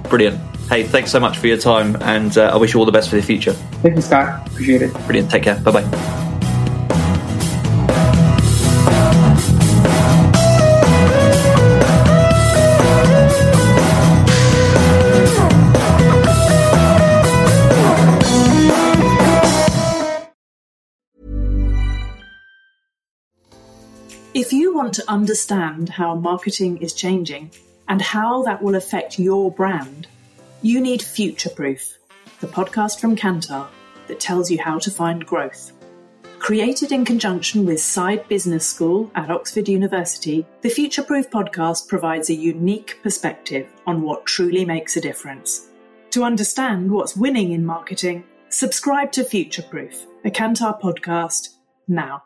Brilliant. Hey, thanks so much for your time. And uh, I wish you all the best for the future. Thank you, Scott. Appreciate it. Brilliant. Take care. Bye bye. Want to understand how marketing is changing and how that will affect your brand, you need Future Proof, the podcast from Kantar that tells you how to find growth. Created in conjunction with Saïd Business School at Oxford University, the Future Proof podcast provides a unique perspective on what truly makes a difference. To understand what's winning in marketing, subscribe to Future Proof, a Kantar podcast, now.